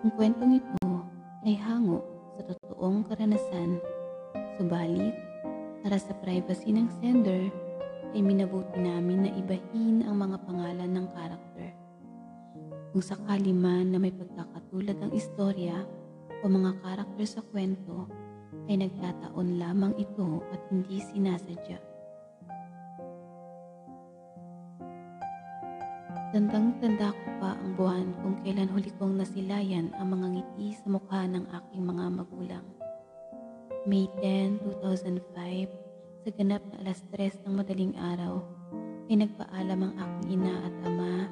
Ang kwentong ito ay hango sa totoong karanasan, subalit para sa privacy ng sender ay minabuti namin na ibahin ang mga pangalan ng karakter. Kung sakali man na may pagkakatulad ang istorya o mga karakter sa kwento, ay nagkataon lamang ito at hindi sinasadya. Tandang-tanda ko pa ang buwan kung kailan huli kong nasilayan ang mga ngiti sa mukha ng aking mga magulang. May 10, 2005, sa ganap na alas 3 ng madaling araw, ay nagpaalam ang aking ina at ama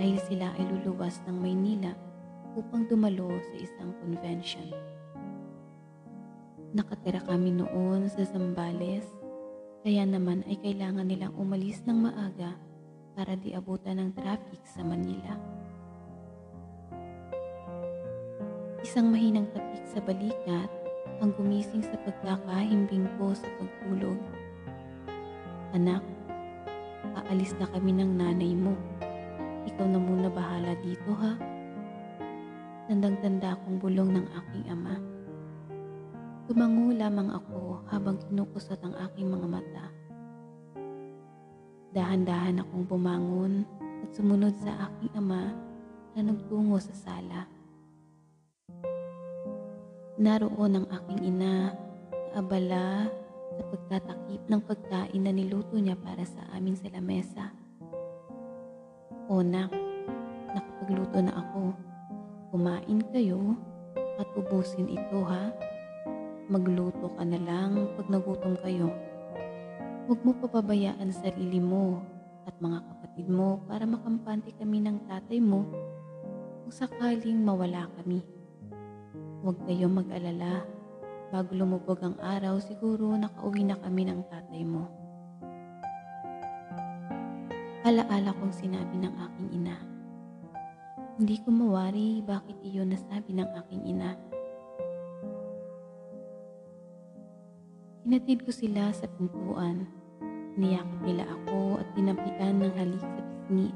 dahil sila ay luluwas ng Maynila upang dumalo sa isang convention. Nakatira kami noon sa Zambales, kaya naman ay kailangan nilang umalis ng maaga para di abutan ng traffic sa Manila. Isang mahinang tapik sa balikat ang gumising sa pagkakahimbing ko sa pagtulog. Anak, aalis na kami ng nanay mo. Ikaw na muna bahala dito ha. Tandang-tanda akong bulong ng aking ama. Tumango lamang ako habang kinukusot ang aking mga mata. Dahan-dahan akong bumangon at sumunod sa aking ama na nagtungo sa sala. Naroon ang aking ina na abala sa pagtatakip ng pagkain na niluto niya para sa amin sa lamesa. O nak, nakapagluto na ako. Kumain kayo at ubusin ito ha. Magluto ka na lang pag nagutom kayo. Huwag mo papabayaan sarili mo at mga kapatid mo para makampante kami ng tatay mo kung sakaling mawala kami. Huwag kayong mag-alala. Bago lumubog ang araw, siguro nakauwi na kami ng tatay mo. Alaala kong sinabi ng aking ina. Hindi ko mawari bakit iyon nasabi ng aking ina. Hinatid ko sila sa pintuan. Niyakap nila ako at tinampian ng halik sa pisngi.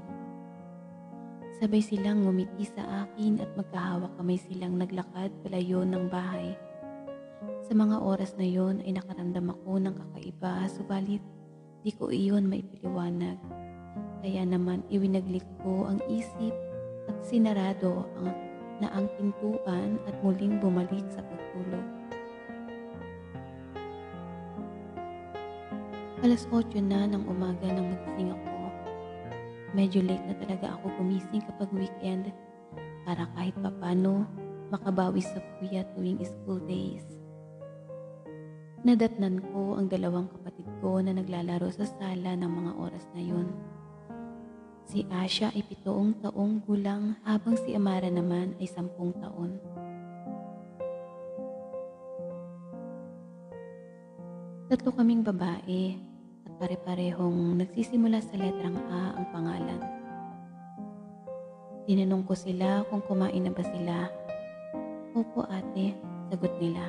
Sabay silang ngumiti sa akin at magkahawak kamay silang naglakad palayo ng bahay. Sa mga oras na yon ay nakaramdam ako ng kakaiba subalit di ko iyon maipiliwanag. Kaya naman iwinaglik ko ang isip at sinarado ang, na ang pintuan at muling bumalik sa pagtulog. Alas 8 na ng umaga nang magising ako. Medyo late na talaga ako gumising kapag weekend para kahit papano makabawi sa kuya tuwing school days. Nadatnan ko ang dalawang kapatid ko na naglalaro sa sala ng mga oras na yun. Si Asha ay pitoong taong gulang habang si Amara naman ay sampung taon. Tatlo kaming babae pare-parehong nagsisimula sa letrang A ang pangalan. Tinanong ko sila kung kumain na ba sila. Opo ate, sagot nila.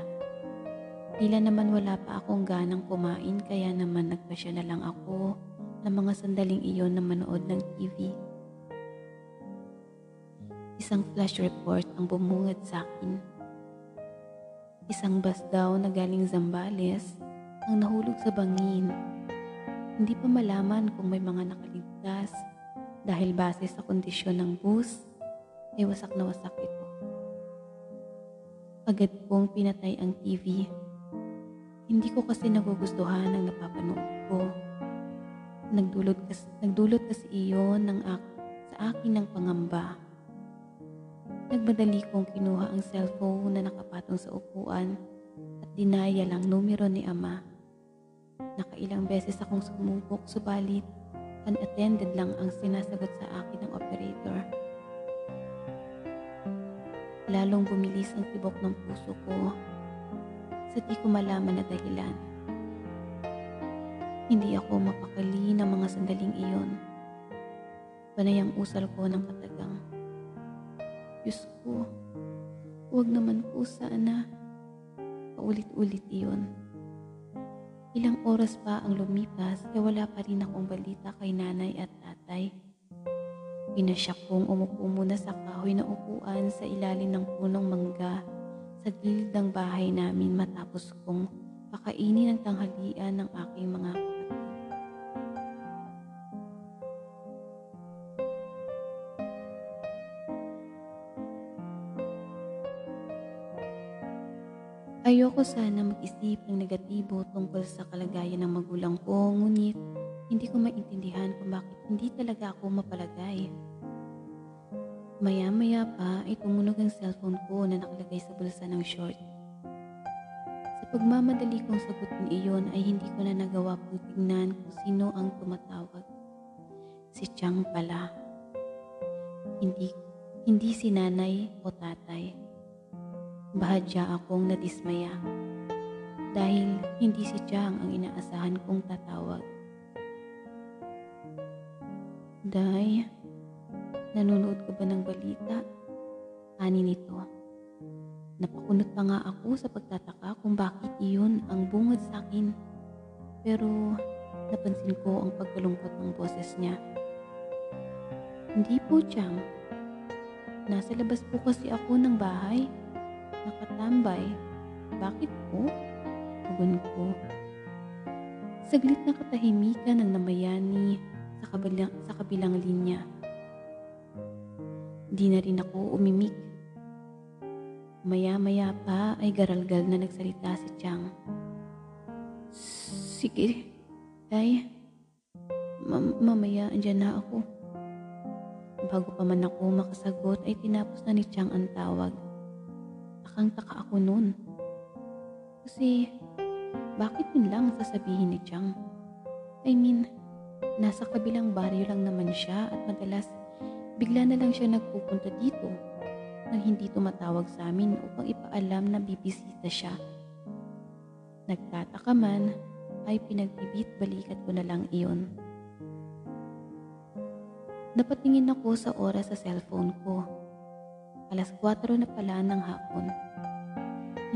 Tila naman wala pa akong ganang kumain kaya naman nagpasya na lang ako ng mga sandaling iyon na manood ng TV. Isang flash report ang bumungad sa akin. Isang bus daw na galing Zambales ang nahulog sa bangin. Hindi pa malaman kung may mga nakaligtas dahil base sa kondisyon ng bus ay wasak na wasak ito. Agad kong pinatay ang TV hindi ko kasi nagugustuhan ang napapanood ko. Nagdulot kasi, nagdulot kasi iyon ng ak sa akin ng pangamba. Nagmadali kong kinuha ang cellphone na nakapatong sa upuan at dinaya lang numero ni ama. Nakailang beses akong sumubok subalit unattended lang ang sinasagot sa akin ng operator. Lalong bumilis ang tibok ng puso ko sa di ko malaman na dahilan. Hindi ako mapakali ng mga sandaling iyon. Panay ang usal ko ng katagang. Diyos ko, huwag naman po sana. Paulit-ulit iyon. Ilang oras pa ang lumipas e wala pa rin akong balita kay nanay at tatay. Pinasyak kong umupo muna sa kahoy na upuan sa ilalim ng punong mangga sa gilid ng bahay namin matapos kong pakainin ang tanghalian ng aking mga Ayoko sana mag-isip ng negatibo tungkol sa kalagayan ng magulang ko, ngunit hindi ko maintindihan kung bakit hindi talaga ako mapalagay. Maya-maya pa ay tumunog ang cellphone ko na nakalagay sa bulsa ng short. Sa pagmamadali kong sagutin iyon ay hindi ko na nagawa pang tignan kung sino ang tumatawag. Si Chang pala. Hindi, hindi si nanay o tatay. Bahadya akong nadismaya dahil hindi si Chang ang inaasahan kong tatawag. Day, nanonood ka ba ng balita? Ani nito. Napakunot pa nga ako sa pagtataka kung bakit iyon ang bungad sa akin. Pero napansin ko ang pagkalungkot ng boses niya. Hindi po, Chang. Nasa labas po kasi ako ng bahay. Nakatambay. Bakit po? Tugon ko. Saglit na katahimikan ng namayani sa kabilang, sa kabilang linya. Di na rin ako umimik. Maya-maya pa ay garalgal na nagsalita si Chang. Sige, tay. Ma- mamaya andyan na ako. Bago pa man ako makasagot ay tinapos na ni Chang ang tawag. Takang-taka ako noon. Kasi, bakit yun lang sasabihin ni Chang? I mean, nasa kabilang baryo lang naman siya at madalas bigla na lang siya nagpupunta dito nang hindi tumatawag sa amin upang ipaalam na bibisita siya. Nagtataka man ay pinagbibit-balikat ko na lang iyon. Napatingin ako sa oras sa cellphone ko. Alas 4 na pala ng hapon.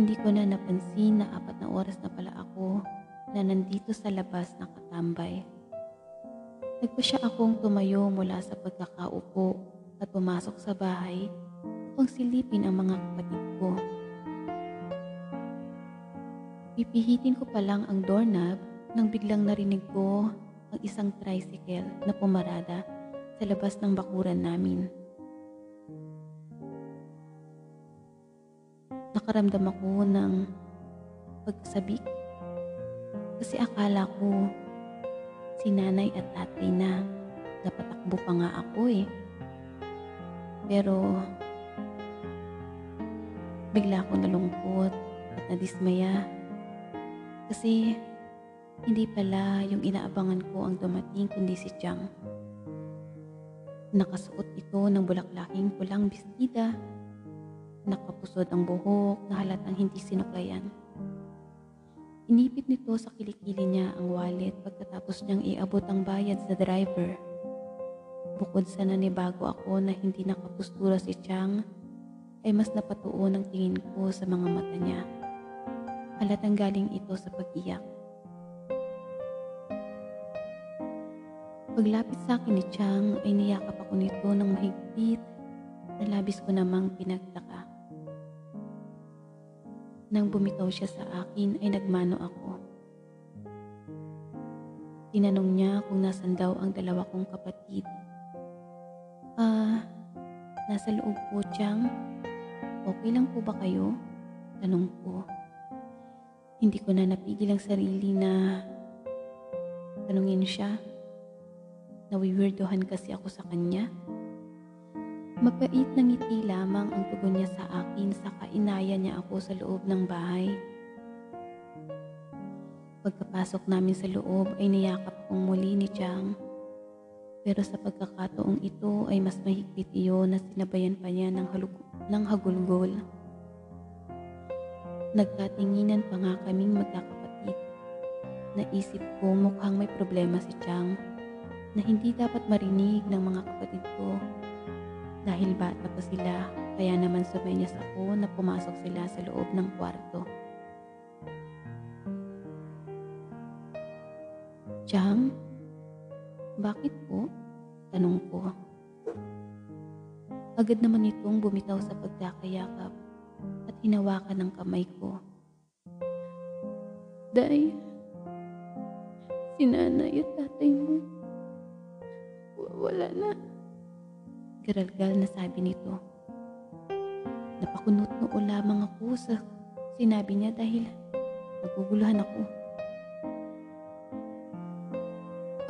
Hindi ko na napansin na apat na oras na pala ako na nandito sa labas nakatambay. Nagpa siya akong tumayo mula sa pagkakaupo at pumasok sa bahay upang silipin ang mga kapatid ko. Pipihitin ko pa lang ang doorknob nang biglang narinig ko ang isang tricycle na pumarada sa labas ng bakuran namin. Nakaramdam ako ng pagkasabik kasi akala ko si nanay at tatay na napatakbo pa nga ako eh. Pero bigla ako nalungkot at nadismaya kasi hindi pala yung inaabangan ko ang dumating kundi si Chang. Nakasuot ito ng bulaklaking pulang bestida. Nakapusod ang buhok na halatang hindi sinuklayan. Inipit nito sa kilikili niya ang wallet pagkatapos niyang iabot ang bayad sa driver. Bukod sa nanibago ako na hindi nakapustura si Chang, ay mas napatuon ang tingin ko sa mga mata niya. Halatang galing ito sa pag-iyak. Paglapit sa akin ni Chang ay niyakap ako nito ng mahigpit na labis ko namang pinagtaka. Nang bumitaw siya sa akin ay nagmano ako. Tinanong niya kung nasan daw ang dalawa kong kapatid. Ah, nasa loob po, Chang. Okay lang po ba kayo? Tanong ko. Hindi ko na napigil ang sarili na tanungin siya. Nawiwirdohan kasi ako sa kanya. Mapait na ngiti lamang ang tugon niya sa akin sa kainaya niya ako sa loob ng bahay. Pagkapasok namin sa loob ay niyakap akong muli ni Chang. Pero sa pagkakataong ito ay mas mahigpit iyon na sinabayan pa niya ng, halug- ng hagulgol. Nagkatinginan pa nga kaming magkakapatid. Naisip ko mukhang may problema si Chang na hindi dapat marinig ng mga kapatid ko. Dahil bata pa sila, kaya naman sumenyas ako na pumasok sila sa loob ng kwarto. Chang, bakit po? Tanong ko. Agad naman itong bumitaw sa pagkakayakap at hinawakan ng kamay ko. Day, si nanay at tatay mo, wala na. Garalgal na sabi nito. Napakunot noo lamang ako sa sinabi niya dahil naguguluhan ako.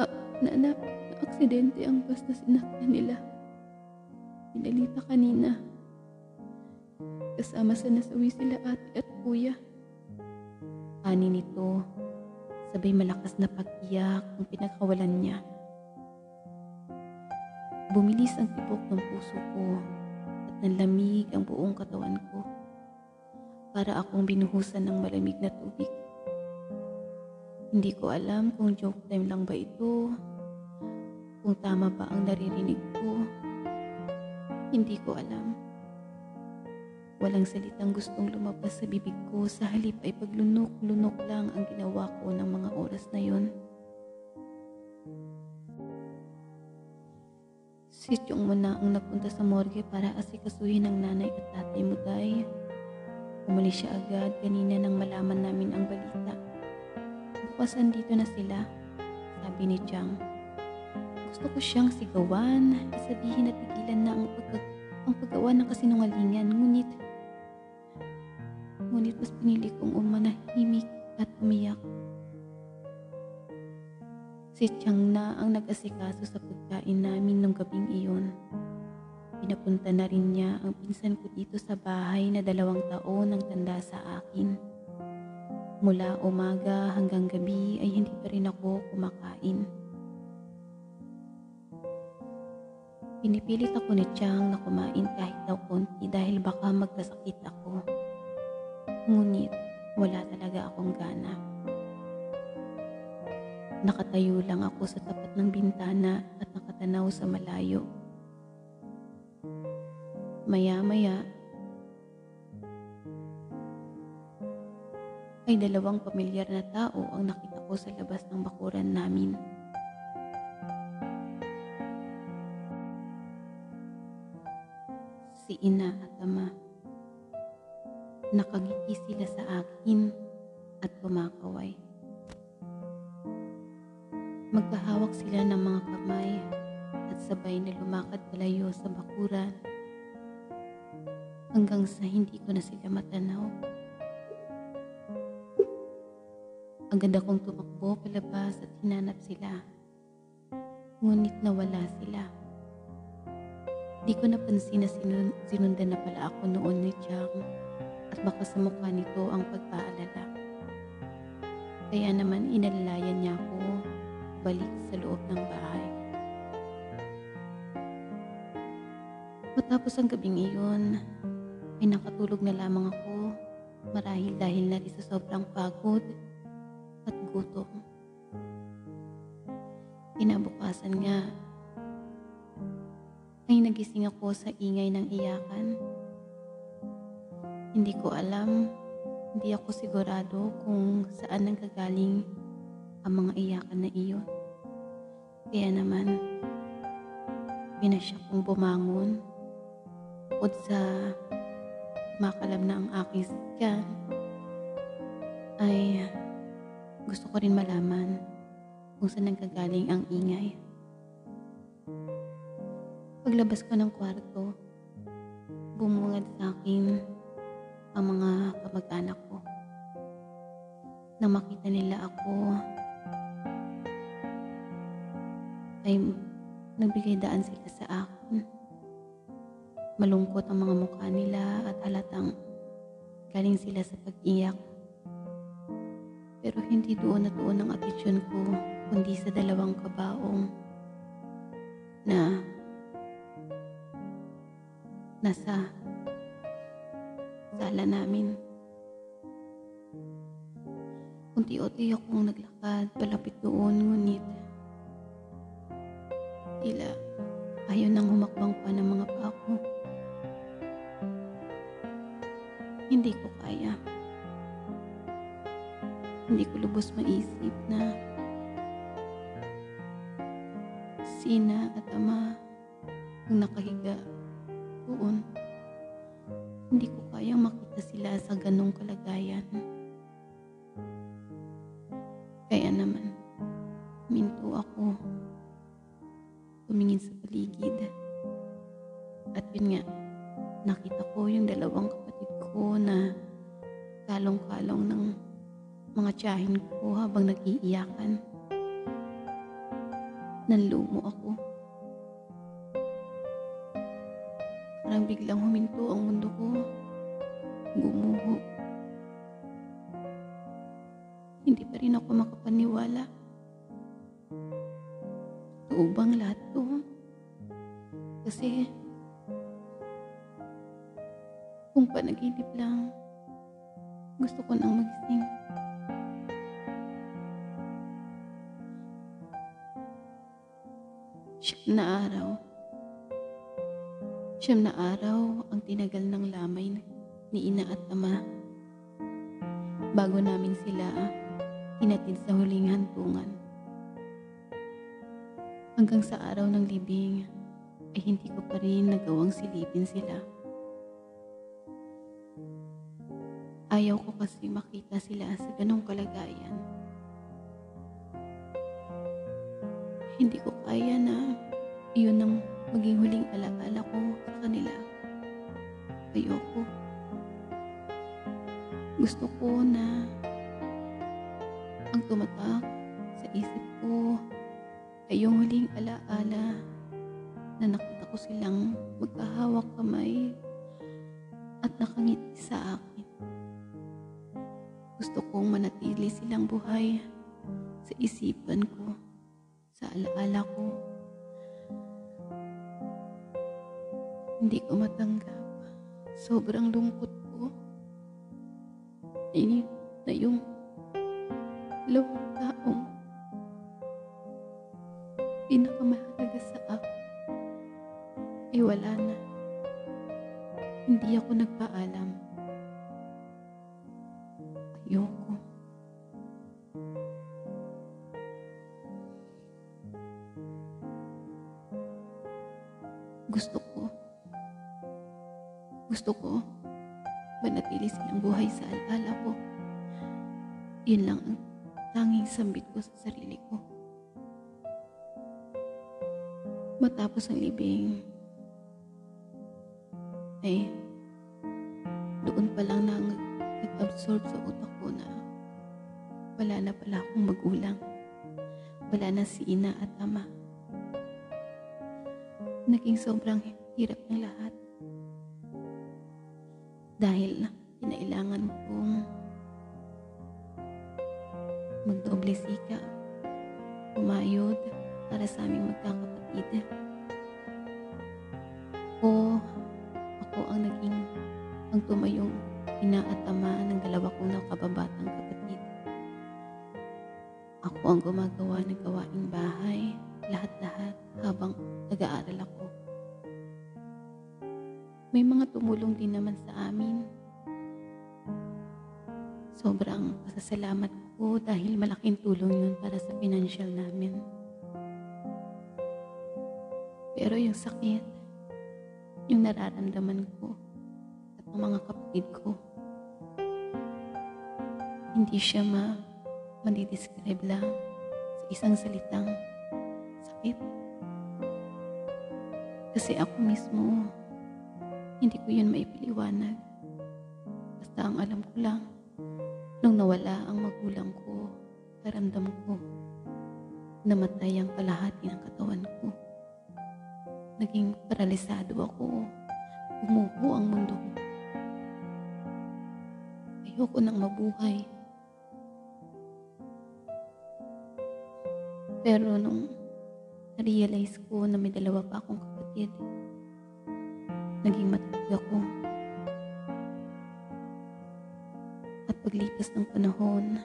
Ah, na, na, na aksidente ang bus na sinakyan nila. Pinalita kanina. Kasama sa nasawi sila ate at kuya. Ani nito, sabay malakas na pag-iyak ang pinagkawalan niya. Bumilis ang tibok ng puso ko at nanlamig ang buong katawan ko. Para akong binuhusan ng malamig na tubig. Hindi ko alam kung joke time lang ba ito, kung tama ba ang naririnig ko. Hindi ko alam. Walang salitang gustong lumabas sa bibig ko sa halip ay paglunok-lunok lang ang ginawa ko ng mga oras na yon. Si Chong mo na ang nagpunta sa morgue para asikasuhin ng nanay at tatay mo, Day. Umalis siya agad kanina nang malaman namin ang balita. Bukas andito na sila, sabi ni Chang. Gusto ko siyang sigawan, sabihin na tigilan na ang, pagka, ang paggawa ng kasinungalingan, ngunit ngunit mas pinili kong umanahimik at umiyak. Si Chang na ang nag-asikaso sa pagkain namin nung gabing iyon. Pinapunta na rin niya ang pinsan ko dito sa bahay na dalawang taon ang tanda sa akin. Mula umaga hanggang gabi ay hindi pa rin ako kumakain. Pinipilit ako ni Chang na kumain kahit daw konti dahil baka magkasakit ako. Ngunit wala talaga akong gana. Nakatayo lang ako sa tapat ng bintana at nakatanaw sa malayo. Maya-maya, ay dalawang pamilyar na tao ang nakita ko sa labas ng bakuran namin. Si ina at ama. Nakagiti sila sa akin at kumakaway. Magkahawak sila ng mga kamay at sabay na lumakad palayo sa bakuran hanggang sa hindi ko na sila matanaw. Agad akong tumakbo palabas at hinanap sila. Ngunit nawala sila. Di ko napansin na sinun- sinundan na pala ako noon ni Chang at baka sa mukha nito ang pagpaalala. Kaya naman inalalayan niya ako balik sa loob ng bahay. Matapos ang gabing iyon, ay nakatulog na lamang ako marahil dahil na sa sobrang pagod at gutom. Kinabukasan nga, ay nagising ako sa ingay ng iyakan. Hindi ko alam, hindi ako sigurado kung saan nanggagaling ang mga iyakan na iyon. Kaya naman, binasya kong bumangon bukod sa makalam na ang aking sikyan, ay gusto ko rin malaman kung saan nanggagaling ang ingay. Paglabas ko ng kwarto, bumungad sa akin ang mga kamag-anak ko. Nang makita nila ako, ay nagbigay daan sila sa akin. Malungkot ang mga mukha nila at halatang galing sila sa pag-iyak. Pero hindi doon na doon ang atensyon ko, kundi sa dalawang kabaong na nasa sala namin. Unti-unti akong naglakad palapit doon, ngunit tila ayaw nang humakbang pa ng mga paa ko. Hindi ko kaya. Hindi ko lubos maisip na sina at ama ang nakahiga doon. Hindi ko kayang makita sila sa ganong kalagayan. Kaya naman, minto ako. Tumingin sa paligid. At yun nga, nakita ko yung dalawang kapatid ko na kalong-kalong ng mga tiyahin ko habang nag-iiyakan. Nanlumo ako. Parang biglang huminto ang mundo ko. Gumuho. Hindi pa rin ako makapaniwala. Totoo bang lahat to? Kasi kung panaginip lang, gusto ko nang magising. Siyam na araw. Siyam na araw ang tinagal ng lamay ni ina at ama. Bago namin sila hinatid sa huling hantungan. Hanggang sa araw ng libing ay hindi ko pa rin nagawang silipin sila. Ayaw ko kasi makita sila sa ganong kalagayan. Hindi ko kaya na iyon ang maging huling alaala ko sa kanila. Ayoko. Gusto ko na ang tumatak sa isip ko ay yung huling alaala na nakita ko silang magkahawak kamay at nakangiti sa akin. Gusto kong manatili silang buhay sa isipan ko, sa alaala ko. Hindi ko matanggap. Sobrang lungkot ko. Ini na yung dalawang Matapos ang libing, ay doon pa lang nang nag-absorb sa utak ko na wala na pala akong magulang. Wala na si ina at ama. Naging sobrang hirap ng lahat. Dahil kinailangan nakababatang kapatid. Ako ang gumagawa ng gawaing bahay, lahat-lahat habang nag-aaral ako. May mga tumulong din naman sa amin. Sobrang pasasalamat ko dahil malaking tulong yun para sa financial namin. Pero yung sakit, yung nararamdaman ko at ang mga kapatid ko, hindi siya ma madidescribe lang sa isang salitang sakit. Kasi ako mismo, hindi ko yun maipaliwanag. Basta ang alam ko lang, nung nawala ang magulang ko, karamdam ko, namatay ang kalahati ng katawan ko. Naging paralisado ako, umuho ang mundo ko. Ayoko nang mabuhay. Pero nung na-realize ko na may dalawa pa akong kapatid, naging matapig ako. At paglipas ng panahon,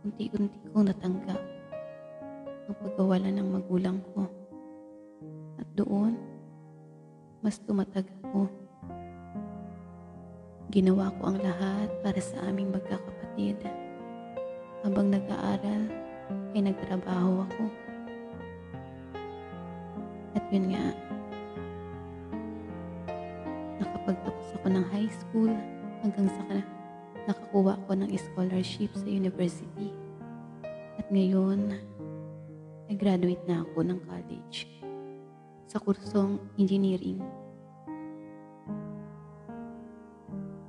unti-unti kong natanggap ang pagkawala ng magulang ko. At doon, mas tumatag ako. Ginawa ko ang lahat para sa aming magkakapatid. Habang nag-aaral, ay nagtrabaho ako. At yun nga, nakapagtapos ako ng high school hanggang sa ka- nakakuha ako ng scholarship sa university. At ngayon, ay graduate na ako ng college sa kursong engineering.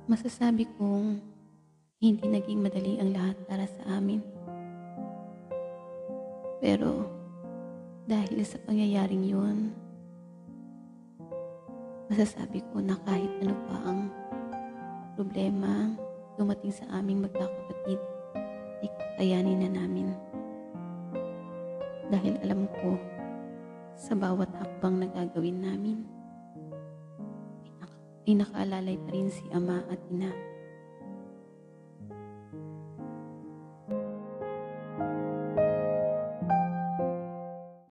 Masasabi kong hindi naging madali ang lahat para sa amin. Pero dahil sa pangyayaring yun, masasabi ko na kahit ano pa ang problema dumating sa aming magkakapatid, ay kakayanin na namin. Dahil alam ko, sa bawat hakbang na gagawin namin, ay, nak- ay nakaalalay pa rin si ama at ina